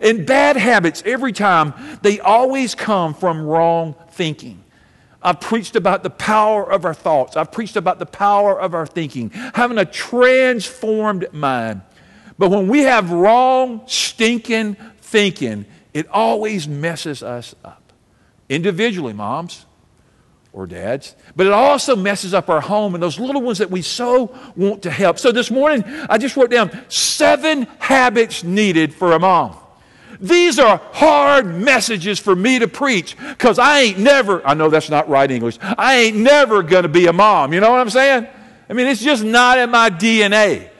And bad habits, every time, they always come from wrong thinking. I've preached about the power of our thoughts. I've preached about the power of our thinking, having a transformed mind. But when we have wrong, stinking thinking, it always messes us up. Individually, moms or dads, but it also messes up our home and those little ones that we so want to help. So this morning, I just wrote down seven habits needed for a mom. These are hard messages for me to preach because I ain't never, I know that's not right English, I ain't never going to be a mom. You know what I'm saying? I mean, it's just not in my DNA.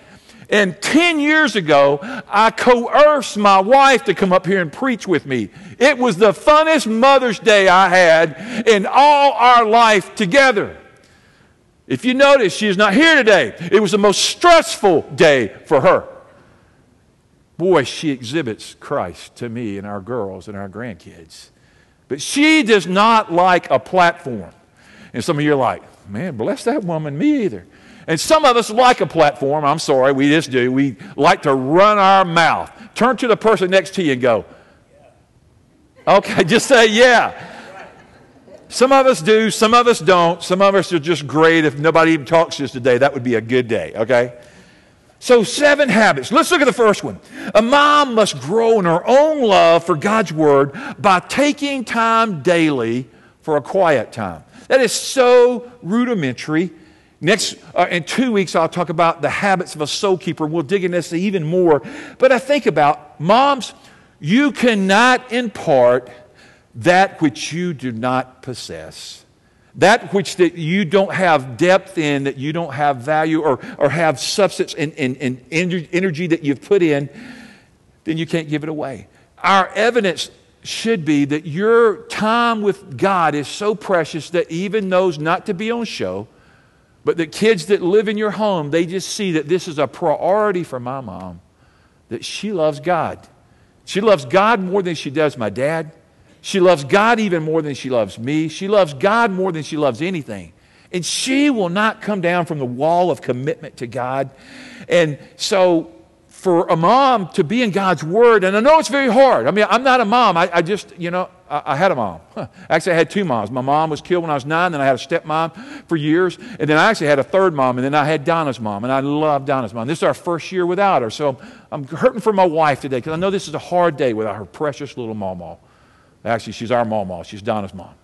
And 10 years ago, I coerced my wife to come up here and preach with me. It was the funnest Mother's Day I had in all our life together. If you notice, she is not here today. It was the most stressful day for her. Boy, she exhibits Christ to me and our girls and our grandkids. But she does not like a platform. And some of you are like, man, bless that woman, me either. And some of us like a platform. I'm sorry, we just do. We like to run our mouth. Turn to the person next to you and go, okay, just say yeah. Some of us do, some of us don't. Some of us are just great. If nobody even talks to us today, that would be a good day, okay? So, seven habits. Let's look at the first one. A mom must grow in her own love for God's Word by taking time daily for a quiet time. That is so rudimentary. Next, uh, in two weeks, I'll talk about the habits of a soul keeper. We'll dig into this even more. But I think about moms, you cannot impart that which you do not possess that which that you don't have depth in, that you don't have value or, or have substance and, and, and energy that you've put in, then you can't give it away. Our evidence should be that your time with God is so precious that even those not to be on show, but the kids that live in your home, they just see that this is a priority for my mom, that she loves God. She loves God more than she does my dad. She loves God even more than she loves me. She loves God more than she loves anything. And she will not come down from the wall of commitment to God. And so, for a mom to be in God's Word, and I know it's very hard. I mean, I'm not a mom. I, I just, you know, I, I had a mom. Actually, I had two moms. My mom was killed when I was nine, then I had a stepmom for years, and then I actually had a third mom, and then I had Donna's mom, and I love Donna's mom. This is our first year without her, so I'm hurting for my wife today because I know this is a hard day without her precious little mama. Actually, she's our mom. She's Donna's mom.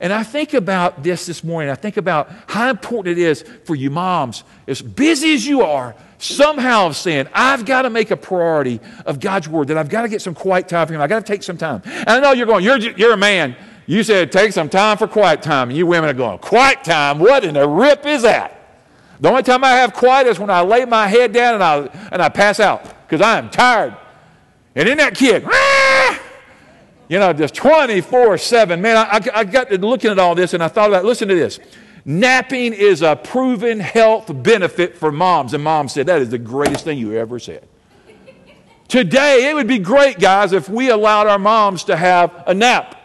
And I think about this this morning. I think about how important it is for you moms, as busy as you are, somehow saying, I've got to make a priority of God's word, that I've got to get some quiet time for Him. I've got to take some time. And I know you're going, you're, you're a man. You said take some time for quiet time. And you women are going, quiet time? What in the rip is that? The only time I have quiet is when I lay my head down and I, and I pass out because I am tired. And in that kid, you know, just 24 7. Man, I, I got to looking at all this and I thought about, listen to this. Napping is a proven health benefit for moms. And mom said, that is the greatest thing you ever said. Today, it would be great, guys, if we allowed our moms to have a nap.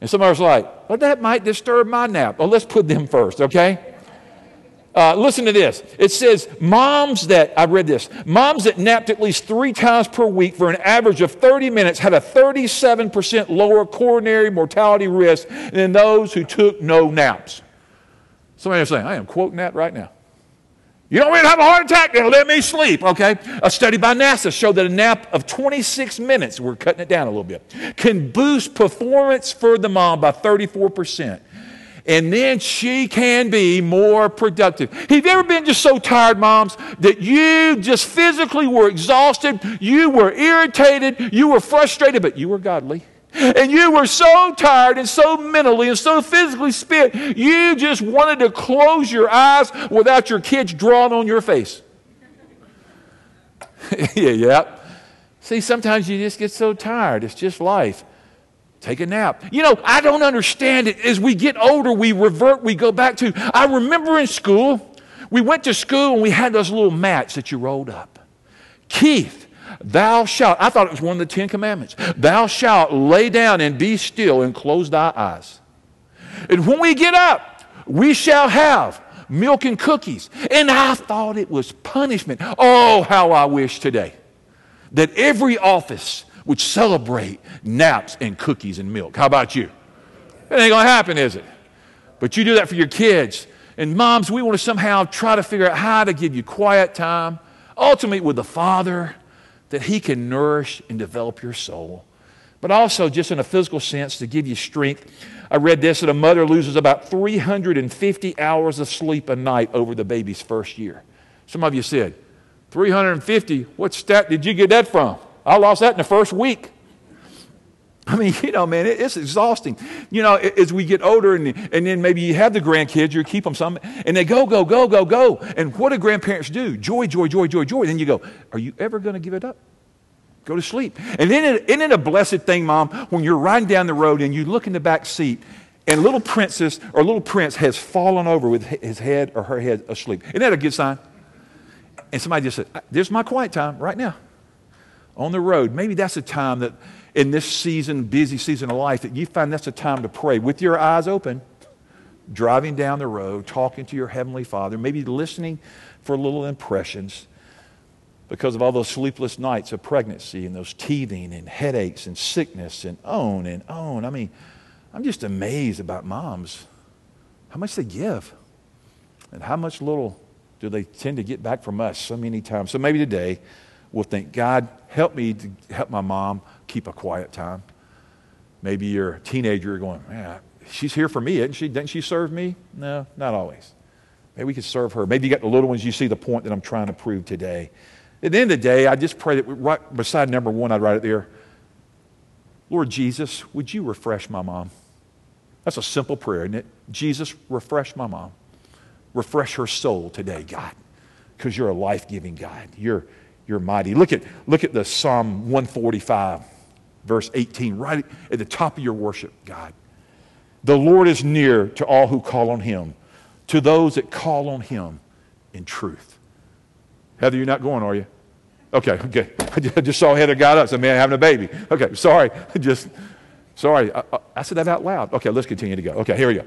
And some of us like, well, that might disturb my nap. Well, let's put them first, okay? Uh, listen to this. It says moms that, I read this, moms that napped at least three times per week for an average of 30 minutes had a 37% lower coronary mortality risk than those who took no naps. Somebody is saying, I am quoting that right now. You don't want to have a heart attack, then let me sleep, okay? A study by NASA showed that a nap of 26 minutes, we're cutting it down a little bit, can boost performance for the mom by 34% and then she can be more productive. Have you ever been just so tired, moms, that you just physically were exhausted, you were irritated, you were frustrated, but you were godly? And you were so tired and so mentally and so physically spent, you just wanted to close your eyes without your kids drawing on your face. yeah, yeah. See, sometimes you just get so tired. It's just life. Take a nap. You know, I don't understand it. As we get older, we revert, we go back to. I remember in school, we went to school and we had those little mats that you rolled up. Keith, thou shalt, I thought it was one of the Ten Commandments, thou shalt lay down and be still and close thy eyes. And when we get up, we shall have milk and cookies. And I thought it was punishment. Oh, how I wish today that every office would celebrate naps and cookies and milk. How about you? It ain't going to happen, is it? But you do that for your kids. And moms, we want to somehow try to figure out how to give you quiet time, ultimately with the Father, that He can nourish and develop your soul. But also, just in a physical sense, to give you strength. I read this that a mother loses about 350 hours of sleep a night over the baby's first year. Some of you said, 350? What stat did you get that from? I lost that in the first week. I mean, you know, man, it's exhausting. You know, as we get older and, and then maybe you have the grandkids, you keep them some, and they go, go, go, go, go. And what do grandparents do? Joy, joy, joy, joy, joy. Then you go, are you ever going to give it up? Go to sleep. And then isn't it a blessed thing, Mom, when you're riding down the road and you look in the back seat and little princess or little prince has fallen over with his head or her head asleep. Isn't that a good sign? And somebody just said, There's my quiet time right now on the road. Maybe that's a time that in this season, busy season of life, that you find that's a time to pray with your eyes open, driving down the road, talking to your Heavenly Father, maybe listening for little impressions because of all those sleepless nights of pregnancy and those teething and headaches and sickness and on and on. I mean, I'm just amazed about moms, how much they give and how much little do they tend to get back from us so many times. So maybe today we'll think, God, help me to help my mom keep a quiet time. Maybe you're a teenager going, man, she's here for me, isn't she? Doesn't she serve me? No, not always. Maybe we could serve her. Maybe you got the little ones, you see the point that I'm trying to prove today. At the end of the day, I just pray that right beside number one, I'd write it there. Lord Jesus, would you refresh my mom? That's a simple prayer, isn't it? Jesus, refresh my mom. Refresh her soul today, God, because you're a life giving God. You're, you're mighty. Look at, look at the Psalm 145, verse 18, right at the top of your worship, God. The Lord is near to all who call on him, to those that call on him in truth. Heather, you're not going, are you? Okay, okay. I just saw Heather got up, said, man, having a baby. Okay, sorry. Just, sorry. I, I said that out loud. Okay, let's continue to go. Okay, here we go.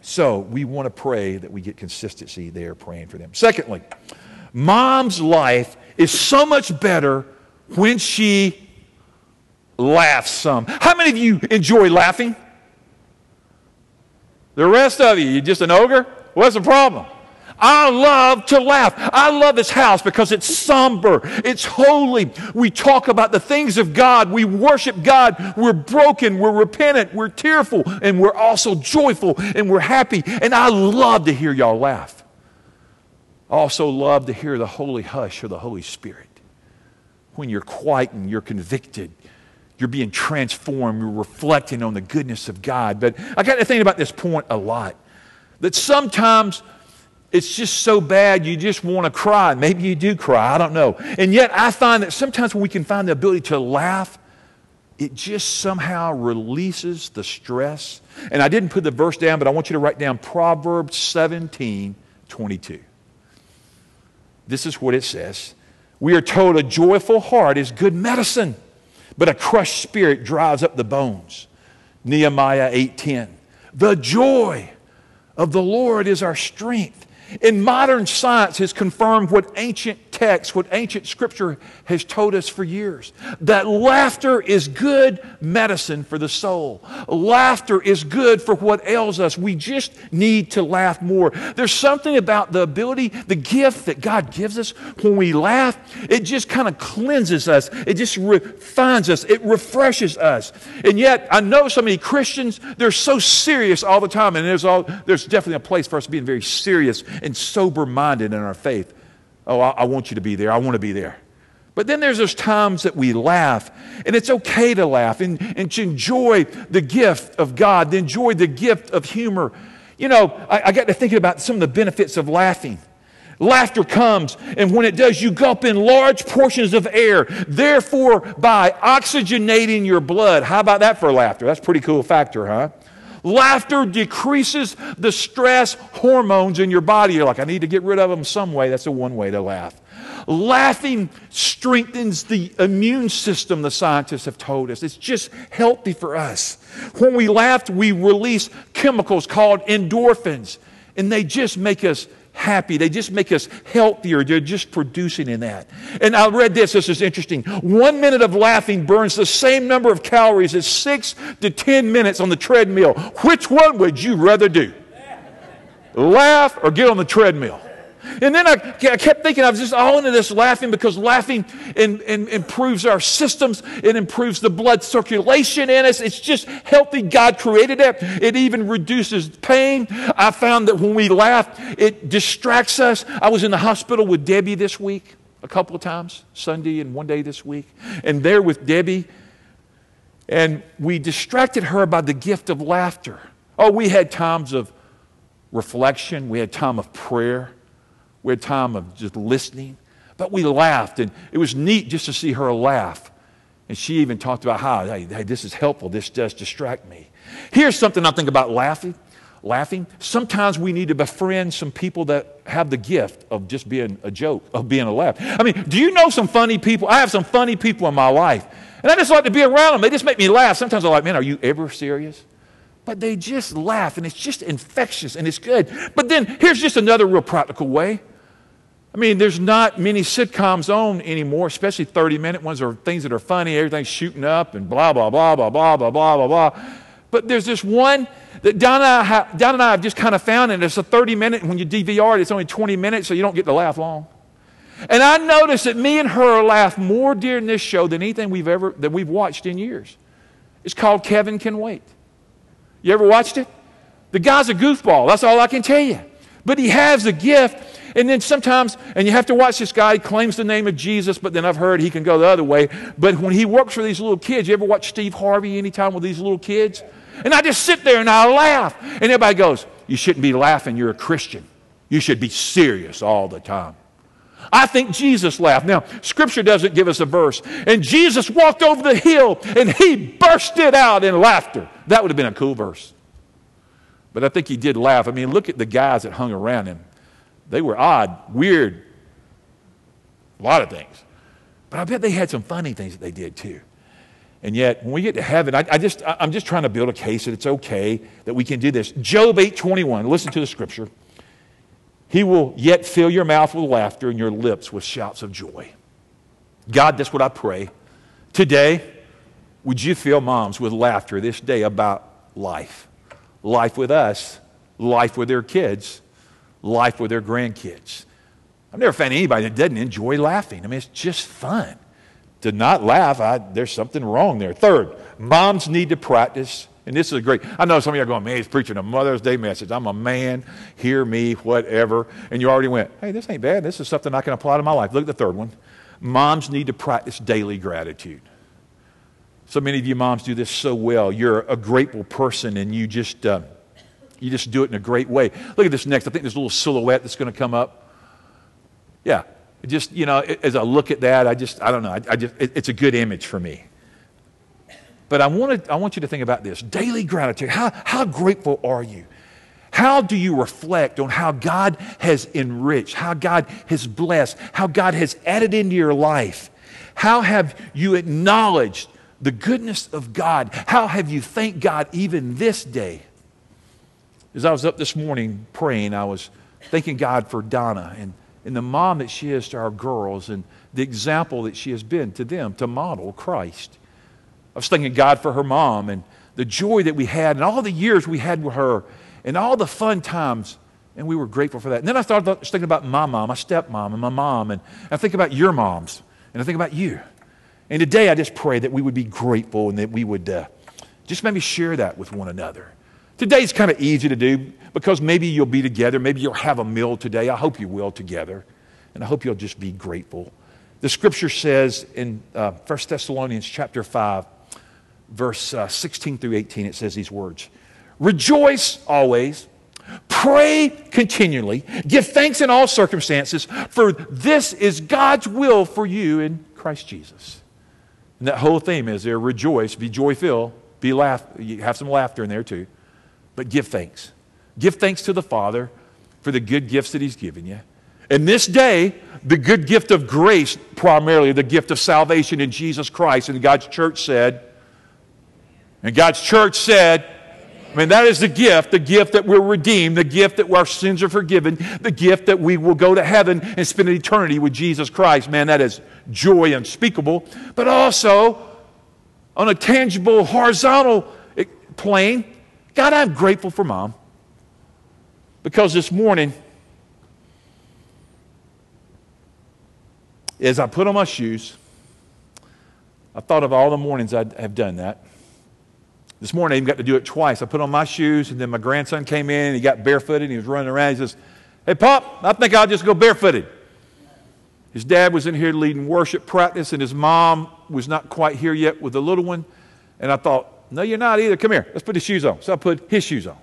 So we want to pray that we get consistency there praying for them. Secondly, mom's life is so much better when she laughs some. How many of you enjoy laughing? The rest of you, you just an ogre? What's the problem? I love to laugh. I love this house because it's somber, it's holy. We talk about the things of God, we worship God. We're broken, we're repentant, we're tearful, and we're also joyful and we're happy. And I love to hear y'all laugh. Also love to hear the holy hush of the Holy Spirit. When you're quiet and you're convicted, you're being transformed, you're reflecting on the goodness of God. But I got to think about this point a lot that sometimes it's just so bad you just want to cry. Maybe you do cry, I don't know. And yet I find that sometimes when we can find the ability to laugh, it just somehow releases the stress. And I didn't put the verse down, but I want you to write down Proverbs 17 22. This is what it says. We are told a joyful heart is good medicine, but a crushed spirit drives up the bones. Nehemiah 8:10. The joy of the Lord is our strength. In modern science has confirmed what ancient text, what ancient scripture has told us for years that laughter is good medicine for the soul. Laughter is good for what ails us. We just need to laugh more. There's something about the ability, the gift that God gives us when we laugh, it just kind of cleanses us, it just refines us, it refreshes us. And yet, I know so many Christians, they're so serious all the time, and there's, all, there's definitely a place for us being very serious and sober minded in our faith. Oh, I, I want you to be there. I want to be there. But then there's those times that we laugh, and it's okay to laugh and, and to enjoy the gift of God, to enjoy the gift of humor. You know, I, I got to thinking about some of the benefits of laughing. Laughter comes, and when it does, you gulp in large portions of air, therefore, by oxygenating your blood. How about that for laughter? That's pretty cool factor, huh? Laughter decreases the stress hormones in your body. You're like, I need to get rid of them some way. That's a one way to laugh. Laughing strengthens the immune system, the scientists have told us. It's just healthy for us. When we laugh, we release chemicals called endorphins, and they just make us happy. They just make us healthier. They're just producing in that. And I read this. This is interesting. One minute of laughing burns the same number of calories as six to 10 minutes on the treadmill. Which one would you rather do? Laugh or get on the treadmill? And then I, I, kept thinking, I was just all into this laughing because laughing in, in, improves our systems. It improves the blood circulation in us. It's just healthy. God created it. It even reduces pain. I found that when we laugh, it distracts us. I was in the hospital with Debbie this week a couple of times, Sunday and one day this week. And there with Debbie, and we distracted her by the gift of laughter. Oh, we had times of reflection, we had time of prayer. We had time of just listening. But we laughed, and it was neat just to see her laugh. And she even talked about how, hey, hey, this is helpful. This does distract me. Here's something I think about laughing. Laughing. Sometimes we need to befriend some people that have the gift of just being a joke, of being a laugh. I mean, do you know some funny people? I have some funny people in my life. And I just like to be around them. They just make me laugh. Sometimes I'm like, man, are you ever serious? But they just laugh, and it's just infectious, and it's good. But then here's just another real practical way. I mean, there's not many sitcoms on anymore, especially 30 minute ones or things that are funny, everything's shooting up and blah, blah, blah, blah, blah, blah, blah, blah, blah. But there's this one that Donna and I, have, Donna and I have just kind of found, and it's a 30 minute, and when you DVR it, it's only 20 minutes, so you don't get to laugh long. And I noticed that me and her laugh more during this show than anything we've ever, that we've watched in years. It's called Kevin Can Wait. You ever watched it? The guy's a goofball, that's all I can tell you. But he has a gift and then sometimes, and you have to watch this guy, he claims the name of Jesus, but then I've heard he can go the other way. But when he works for these little kids, you ever watch Steve Harvey anytime with these little kids? And I just sit there and I laugh. And everybody goes, You shouldn't be laughing, you're a Christian. You should be serious all the time. I think Jesus laughed. Now, Scripture doesn't give us a verse. And Jesus walked over the hill and he bursted out in laughter. That would have been a cool verse. But I think he did laugh. I mean, look at the guys that hung around him. They were odd, weird, a lot of things. But I bet they had some funny things that they did too. And yet, when we get to heaven, I, I just, I'm just trying to build a case that it's okay that we can do this. Job 8:21. Listen to the scripture. He will yet fill your mouth with laughter and your lips with shouts of joy. God, that's what I pray. Today, would you fill moms with laughter this day about life? Life with us, life with their kids, life with their grandkids. I've never found anybody that doesn't enjoy laughing. I mean, it's just fun. To not laugh, I, there's something wrong there. Third, moms need to practice. And this is great. I know some of you are going, man, he's preaching a Mother's Day message. I'm a man, hear me, whatever. And you already went, hey, this ain't bad. This is something I can apply to my life. Look at the third one. Moms need to practice daily gratitude. So many of you moms do this so well. You're a grateful person and you just, uh, you just do it in a great way. Look at this next. I think there's a little silhouette that's going to come up. Yeah. Just, you know, as I look at that, I just, I don't know. I, I just, it, it's a good image for me. But I, wanted, I want you to think about this daily gratitude. How, how grateful are you? How do you reflect on how God has enriched, how God has blessed, how God has added into your life? How have you acknowledged the goodness of God? How have you thanked God even this day? As I was up this morning praying, I was thanking God for Donna and, and the mom that she is to our girls and the example that she has been to them to model Christ. I was thanking God for her mom and the joy that we had and all the years we had with her and all the fun times. And we were grateful for that. And then I started thinking about my mom, my stepmom, and my mom. And I think about your moms. And I think about you. And today I just pray that we would be grateful and that we would uh, just maybe share that with one another. Today's kind of easy to do because maybe you'll be together. Maybe you'll have a meal today. I hope you will together. And I hope you'll just be grateful. The scripture says in uh, 1 Thessalonians chapter 5, verse uh, 16 through 18, it says these words Rejoice always, pray continually, give thanks in all circumstances, for this is God's will for you in Christ Jesus. And that whole theme is there rejoice, be joy filled, be laugh, have some laughter in there too but give thanks. Give thanks to the Father for the good gifts that He's given you. And this day, the good gift of grace, primarily the gift of salvation in Jesus Christ. And God's church said, and God's church said, I mean, that is the gift, the gift that we're redeemed, the gift that our sins are forgiven, the gift that we will go to heaven and spend an eternity with Jesus Christ. Man, that is joy unspeakable. But also, on a tangible, horizontal eh, plane, God, I'm grateful for mom. Because this morning, as I put on my shoes, I thought of all the mornings I have done that. This morning, I even got to do it twice. I put on my shoes, and then my grandson came in, and he got barefooted, and he was running around. He says, Hey, Pop, I think I'll just go barefooted. His dad was in here leading worship practice, and his mom was not quite here yet with the little one. And I thought, No, you're not either. Come here, let's put his shoes on. So I put his shoes on.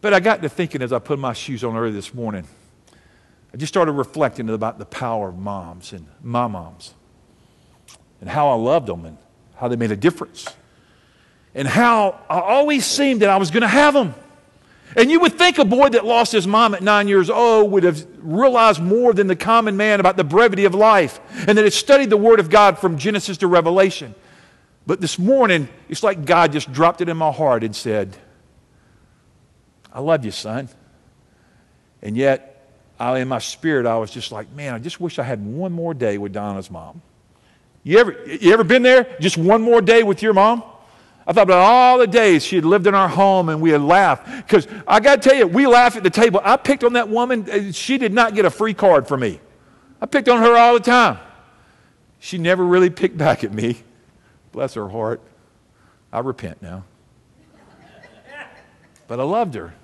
But I got to thinking as I put my shoes on early this morning, I just started reflecting about the power of moms and my moms and how I loved them and how they made a difference and how I always seemed that I was going to have them. And you would think a boy that lost his mom at nine years old would have realized more than the common man about the brevity of life and that had studied the Word of God from Genesis to Revelation. But this morning, it's like God just dropped it in my heart and said, I love you, son. And yet, I, in my spirit, I was just like, man, I just wish I had one more day with Donna's mom. You ever, you ever been there? Just one more day with your mom? I thought about all the days she had lived in our home and we had laughed. Because I got to tell you, we laugh at the table. I picked on that woman. Uh, she did not get a free card from me. I picked on her all the time. She never really picked back at me. Bless her heart. I repent now. But I loved her.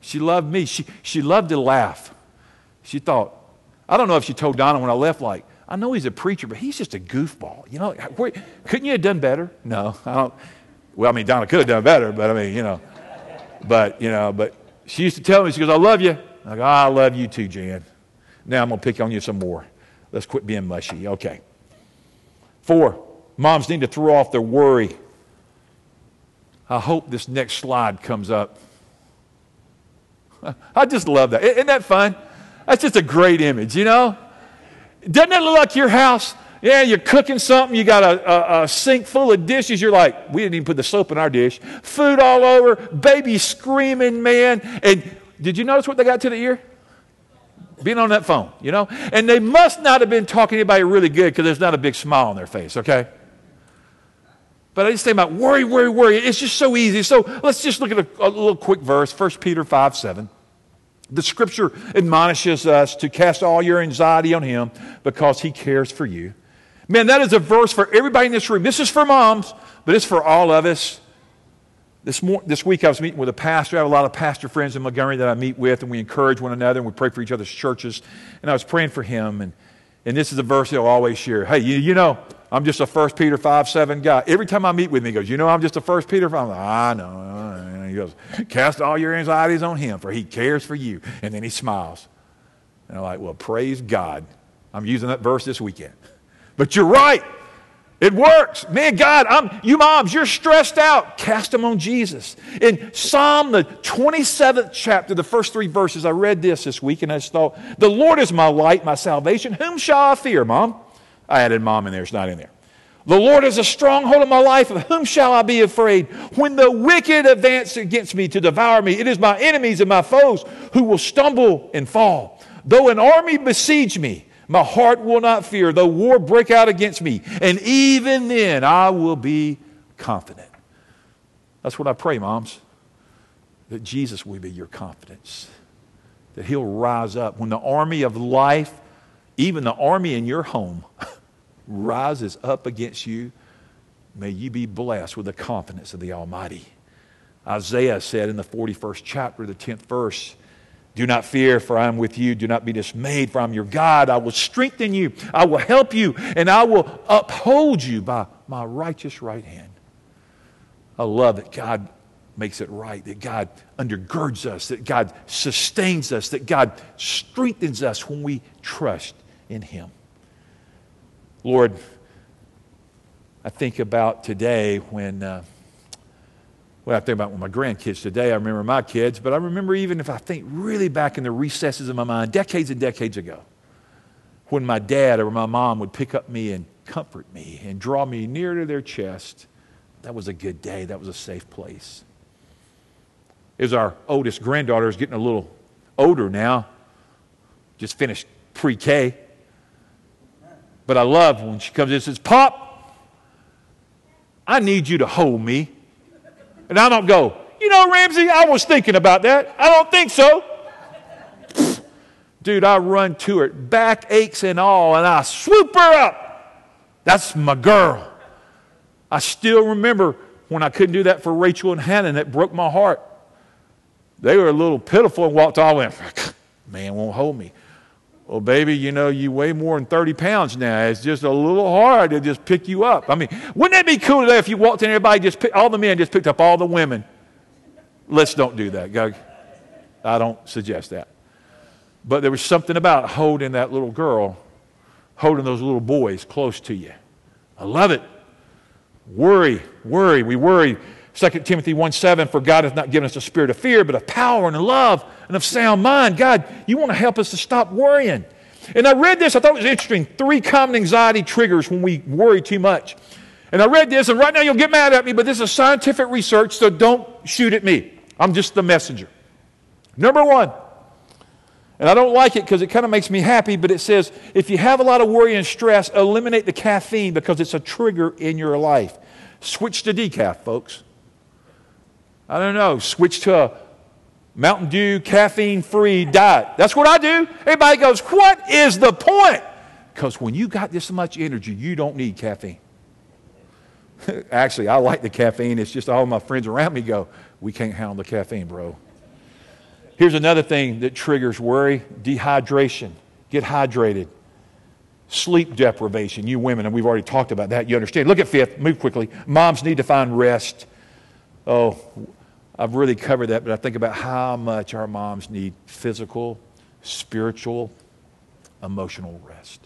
She loved me. She, she loved to laugh. She thought, I don't know if she told Donna when I left, like, I know he's a preacher, but he's just a goofball. You know, where, couldn't you have done better? No, I don't. Well, I mean, Donna could have done better, but I mean, you know, but, you know, but she used to tell me, she goes, I love you. I go, I love you too, Jan. Now I'm going to pick on you some more. Let's quit being mushy. Okay. Four, moms need to throw off their worry. I hope this next slide comes up. I just love that. Isn't that fun? That's just a great image, you know? Doesn't it look like your house? Yeah, you're cooking something, you got a, a, a, sink full of dishes. You're like, we didn't even put the soap in our dish. Food all over, baby screaming, man. And did you notice what they got to the ear? Being on that phone, you know? And they must not have been talking to anybody really good because there's not a big smile on their face, okay? But I just think about worry, worry, worry. It's just so easy. So let's just look at a, a little quick verse 1 Peter 5 7. The scripture admonishes us to cast all your anxiety on him because he cares for you. Man, that is a verse for everybody in this room. This is for moms, but it's for all of us. This, more, this week I was meeting with a pastor. I have a lot of pastor friends in Montgomery that I meet with, and we encourage one another, and we pray for each other's churches. And I was praying for him, and, and this is a verse he'll always share. Hey, you, you know, I'm just a 1 Peter 5, 7 guy. Every time I meet with him, he goes, you know, I'm just a 1 Peter 5. I'm like, I know. And he goes, cast all your anxieties on him, for he cares for you. And then he smiles. And I'm like, well, praise God. I'm using that verse this weekend. But you're right. It works. Man, God, I'm, you moms, you're stressed out. Cast them on Jesus. In Psalm, the 27th chapter, the first three verses, I read this this week and I just thought, The Lord is my light, my salvation. Whom shall I fear, mom? I added mom in there, it's not in there. The Lord is a stronghold of my life. Of whom shall I be afraid? When the wicked advance against me to devour me, it is my enemies and my foes who will stumble and fall. Though an army besiege me, my heart will not fear, though war break out against me. And even then, I will be confident. That's what I pray, moms. That Jesus will be your confidence. That he'll rise up. When the army of life, even the army in your home, rises up against you, may you be blessed with the confidence of the Almighty. Isaiah said in the 41st chapter, the 10th verse, do not fear, for I am with you. Do not be dismayed, for I am your God. I will strengthen you. I will help you, and I will uphold you by my righteous right hand. I love that God makes it right, that God undergirds us, that God sustains us, that God strengthens us when we trust in Him. Lord, I think about today when. Uh, well, I think about my grandkids today. I remember my kids, but I remember even if I think really back in the recesses of my mind, decades and decades ago, when my dad or my mom would pick up me and comfort me and draw me near to their chest. That was a good day. That was a safe place. is our oldest granddaughter is getting a little older now, just finished pre K. But I love when she comes in and says, Pop, I need you to hold me. And I don't go, you know, Ramsey, I was thinking about that. I don't think so. Dude, I run to her, back aches and all, and I swoop her up. That's my girl. I still remember when I couldn't do that for Rachel and Hannah, and it broke my heart. They were a little pitiful and walked all in. Man won't hold me. Well, baby, you know, you weigh more than 30 pounds now. It's just a little hard to just pick you up. I mean, wouldn't that be cool today if you walked in, everybody just all the men just picked up all the women? Let's don't do that, Go. I don't suggest that. But there was something about holding that little girl, holding those little boys close to you. I love it. Worry, worry. We worry. 2 Timothy 1 7, for God hath not given us a spirit of fear, but of power and of love and of sound mind. God, you want to help us to stop worrying. And I read this, I thought it was interesting. Three common anxiety triggers when we worry too much. And I read this, and right now you'll get mad at me, but this is scientific research, so don't shoot at me. I'm just the messenger. Number one, and I don't like it because it kind of makes me happy, but it says if you have a lot of worry and stress, eliminate the caffeine because it's a trigger in your life. Switch to decaf, folks. I don't know, switch to a Mountain Dew caffeine free diet. That's what I do. Everybody goes, What is the point? Because when you got this much energy, you don't need caffeine. Actually, I like the caffeine. It's just all my friends around me go, We can't handle the caffeine, bro. Here's another thing that triggers worry dehydration. Get hydrated. Sleep deprivation. You women, and we've already talked about that. You understand. Look at fifth. Move quickly. Moms need to find rest. Oh, I've really covered that, but I think about how much our moms need physical, spiritual, emotional rest.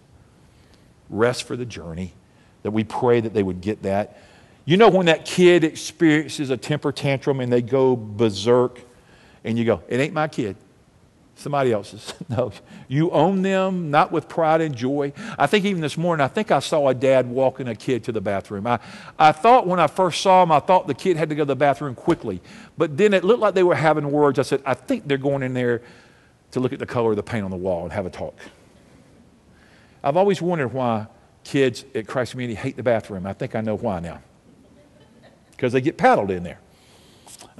Rest for the journey, that we pray that they would get that. You know, when that kid experiences a temper tantrum and they go berserk, and you go, it ain't my kid, somebody else's. no, you own them, not with pride and joy. I think even this morning, I think I saw a dad walking a kid to the bathroom. I, I thought when I first saw him, I thought the kid had to go to the bathroom quickly. But then it looked like they were having words. I said, I think they're going in there to look at the color of the paint on the wall and have a talk. I've always wondered why kids at Christ Community hate the bathroom. I think I know why now. Because they get paddled in there.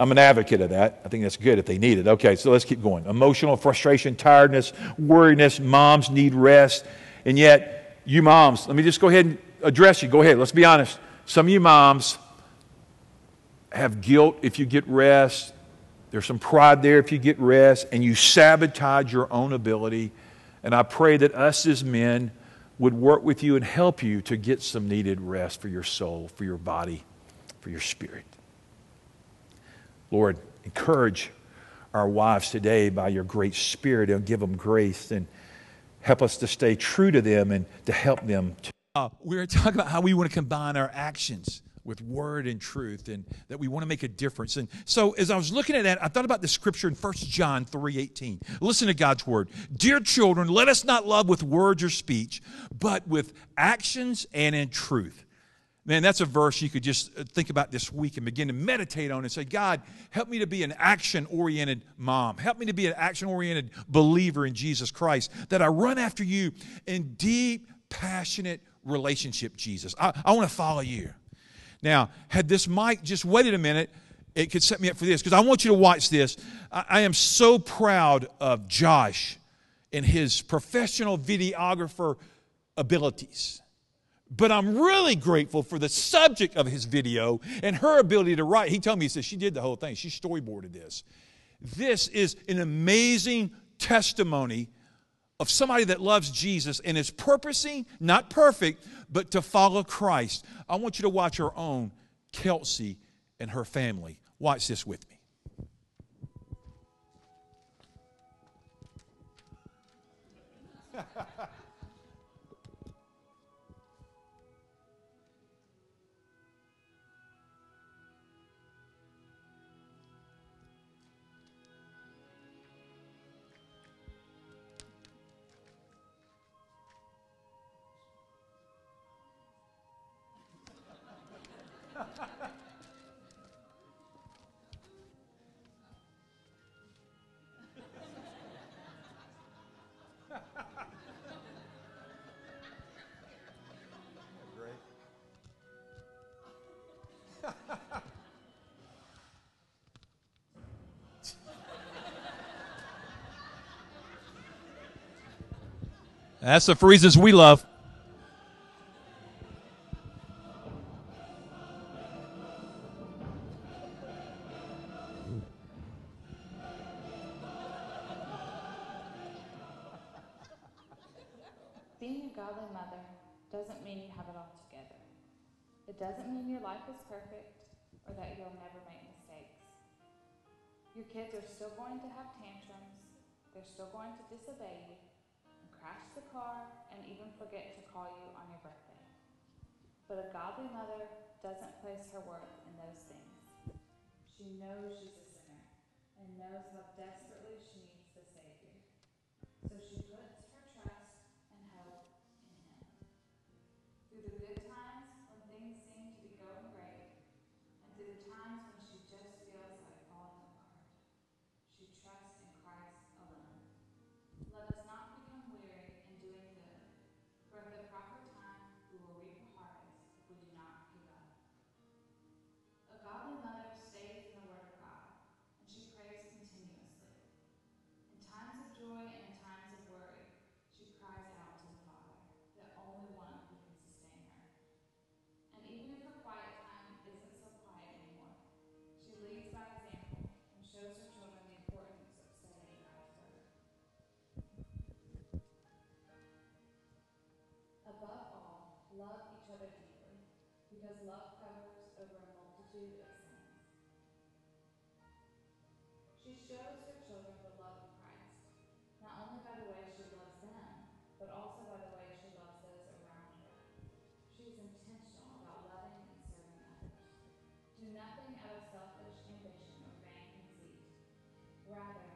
I'm an advocate of that. I think that's good if they need it. Okay, so let's keep going. Emotional frustration, tiredness, worriness. Moms need rest. And yet, you moms, let me just go ahead and address you. Go ahead, let's be honest. Some of you moms have guilt if you get rest. There's some pride there if you get rest, and you sabotage your own ability. And I pray that us as men would work with you and help you to get some needed rest for your soul, for your body, for your spirit. Lord, encourage our wives today by your great spirit and give them grace and help us to stay true to them and to help them. To- uh, we are talking about how we want to combine our actions with word and truth and that we want to make a difference. And so as I was looking at that, I thought about the scripture in 1 John 3:18. Listen to God's word. Dear children, let us not love with words or speech, but with actions and in truth. Man, that's a verse you could just uh, think about this week and begin to meditate on and say, God, help me to be an action oriented mom. Help me to be an action oriented believer in Jesus Christ, that I run after you in deep, passionate relationship, Jesus. I, I want to follow you. Now, had this mic just waited a minute, it could set me up for this because I want you to watch this. I, I am so proud of Josh and his professional videographer abilities. But I'm really grateful for the subject of his video and her ability to write. He told me, he said, she did the whole thing. She storyboarded this. This is an amazing testimony of somebody that loves Jesus and is purposing, not perfect, but to follow Christ. I want you to watch her own, Kelsey and her family. Watch this with me. That's the reasons we love. Love covers over a multitude of sins. She shows her children the love of Christ, not only by the way she loves them, but also by the way she loves those around her. She is intentional about loving and serving others. Do nothing out of selfish ambition or vain conceit. Rather,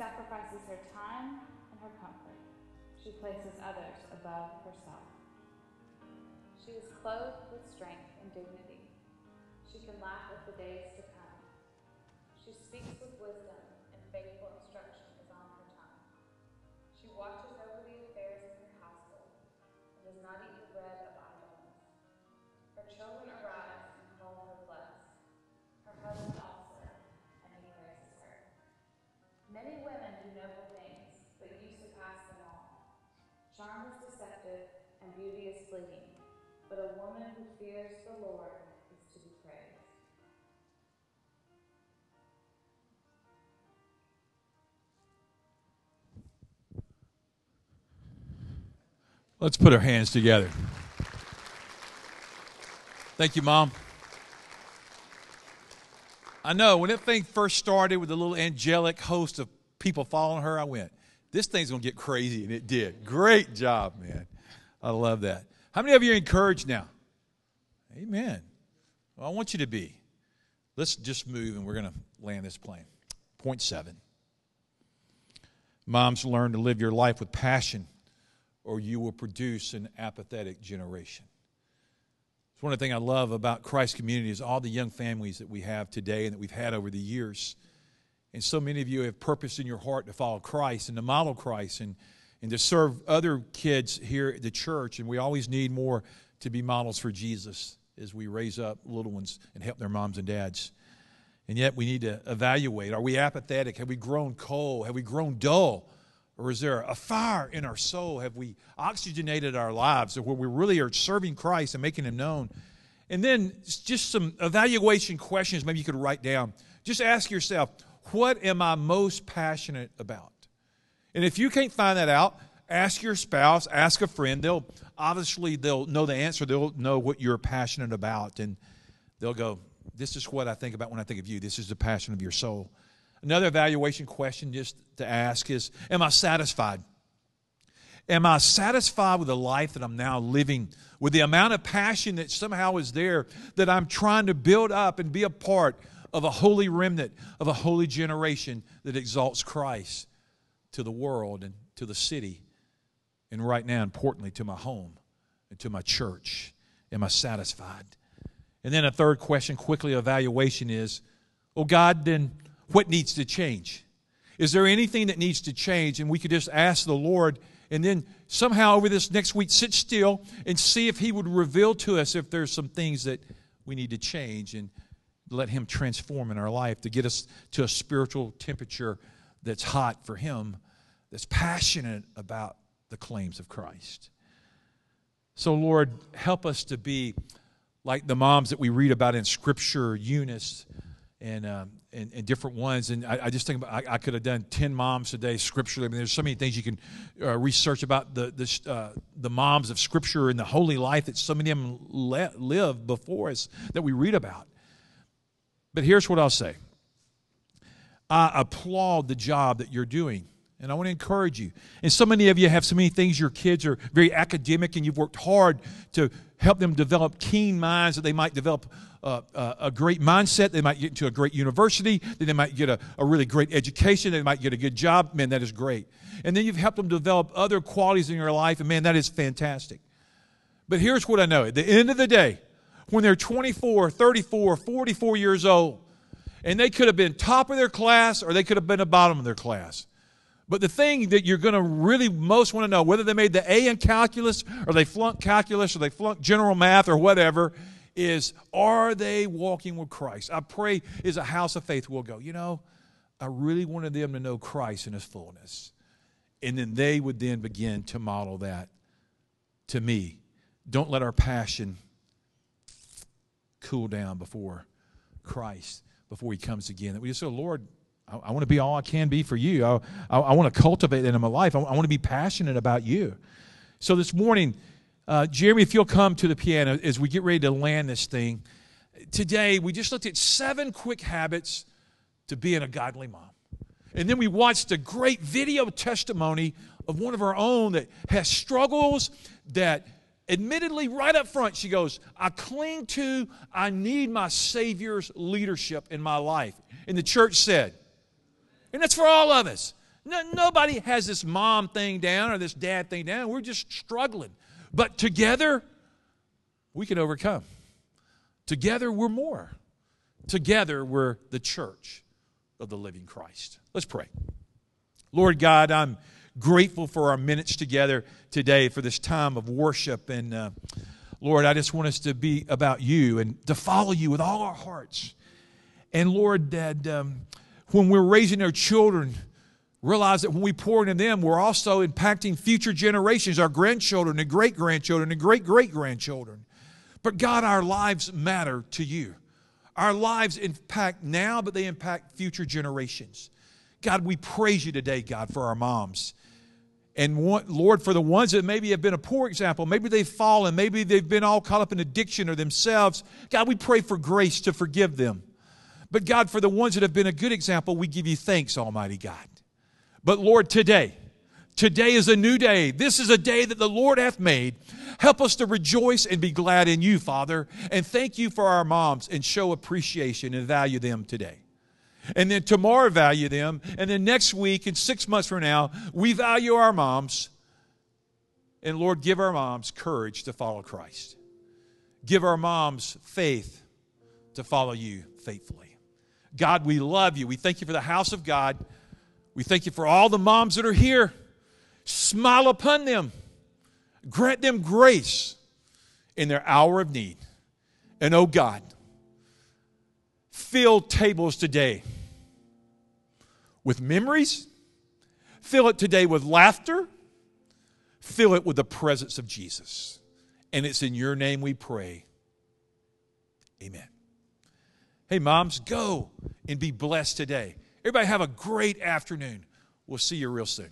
sacrifices her time and her comfort. She places others above herself. She is clothed with strength and dignity. She can laugh at the days to come. She speaks with wisdom, and faithful instruction is on her tongue. She watches beauty is fleeting, but a woman who fears the Lord is to be praised. Let's put our hands together. Thank you, Mom. I know when that thing first started with the little angelic host of people following her, I went, this thing's going to get crazy. And it did. Great job, man. I love that. How many of you are encouraged now? Amen. Well, I want you to be. Let's just move and we're going to land this plane. Point seven. Moms, learn to live your life with passion or you will produce an apathetic generation. It's one of the things I love about Christ community is all the young families that we have today and that we've had over the years. And so many of you have purpose in your heart to follow Christ and to model Christ and, and to serve other kids here at the church. And we always need more to be models for Jesus as we raise up little ones and help their moms and dads. And yet we need to evaluate are we apathetic? Have we grown cold? Have we grown dull? Or is there a fire in our soul? Have we oxygenated our lives where we really are serving Christ and making Him known? And then just some evaluation questions maybe you could write down. Just ask yourself, what am I most passionate about? And if you can't find that out, ask your spouse, ask a friend. They'll obviously they'll know the answer. They'll know what you're passionate about, and they'll go, "This is what I think about when I think of you. This is the passion of your soul." Another evaluation question just to ask is Am I satisfied? Am I satisfied with the life that I'm now living, with the amount of passion that somehow is there that I'm trying to build up and be a part of a holy remnant, of a holy generation that exalts Christ? To the world and to the city, and right now, importantly, to my home and to my church? Am I satisfied? And then a third question, quickly evaluation is, oh God, then what needs to change? Is there anything that needs to change? And we could just ask the Lord and then somehow over this next week sit still and see if He would reveal to us if there's some things that we need to change and let Him transform in our life to get us to a spiritual temperature that's hot for Him, that's passionate about the claims of Christ. So, Lord, help us to be like the moms that we read about in Scripture, Eunice and, um, and, and, different ones. And I, I just think about, I, I, could have done 10 moms today scripturally. I mean, there's so many things you can uh, research about the, the, uh, the moms of Scripture and the holy life that so many of them le- live before us that we read about. But here's what I'll say I applaud the job that you're doing. And I want to encourage you. And so many of you have so many things. Your kids are very academic, and you've worked hard to help them develop keen minds that they might develop uh, uh, a great mindset. They might get into a great university. Then they might get a, a really great education. They might get a good job. Man, that is great. And then you've helped them develop other qualities in your life, and man, that is fantastic. But here's what I know at the end of the day, when they're 24, 34, 44 years old, and they could have been top of their class or they could have been the bottom of their class. But the thing that you're going to really most want to know, whether they made the A in calculus or they flunked calculus or they flunked general math or whatever, is are they walking with Christ? I pray is a house of faith will go, you know, I really wanted them to know Christ in his fullness. And then they would then begin to model that to me. Don't let our passion cool down before Christ, before he comes again. That we just say, Lord, I, I want to be all I can be for you. I, I, I want to cultivate that in my life. I, want to be passionate about you. So this morning, uh, Jeremy, if you'll come to the piano as we get ready to land this thing. Today, we just looked at seven quick habits to being a godly mom. And then we watched a great video testimony of one of our own that has struggles that admittedly right up front she goes i cling to i need my savior's leadership in my life and the church said and that's for all of us. No, nobody has this mom thing down or this dad thing down. We're just struggling. But together, we can overcome. Together, we're more. Together, we're the church of the living Christ. Let's pray. Lord God, I'm grateful for our minutes together today for this time of worship. And uh, Lord, I just want us to be about you and to follow you with all our hearts. And Lord, that um, when we're raising our children, realize that when we pour into them, we're also impacting future generations, our grandchildren and great grandchildren and great great grandchildren. But God, our lives matter to you. Our lives impact now, but they impact future generations. God, we praise you today, God, for our moms. And one, Lord, for the ones that maybe have been a poor example, maybe they've fallen, maybe they've been all caught up in addiction or themselves, God, we pray for grace to forgive them. But God, for the ones that have been a good example, we give you thanks, Almighty God. But Lord, today, today is a new day. This is a day that the Lord hath made. Help us to rejoice and be glad in you, Father. And thank you for our moms and show appreciation and value them today. And then tomorrow, value them. And then next week and six months from now, we value our moms. And Lord, give our moms courage to follow Christ. Give our moms faith to follow you faithfully. God, we love you. We thank you for the house of God. We thank you for all the moms that are here. Smile upon them. Grant them grace in their hour of need. And oh God, fill tables today with memories. Fill it today with laughter. Fill it with the presence of Jesus. And it's in your name we pray. Amen. Hey, moms, go and be blessed today. Everybody have a great afternoon. We'll see you real soon.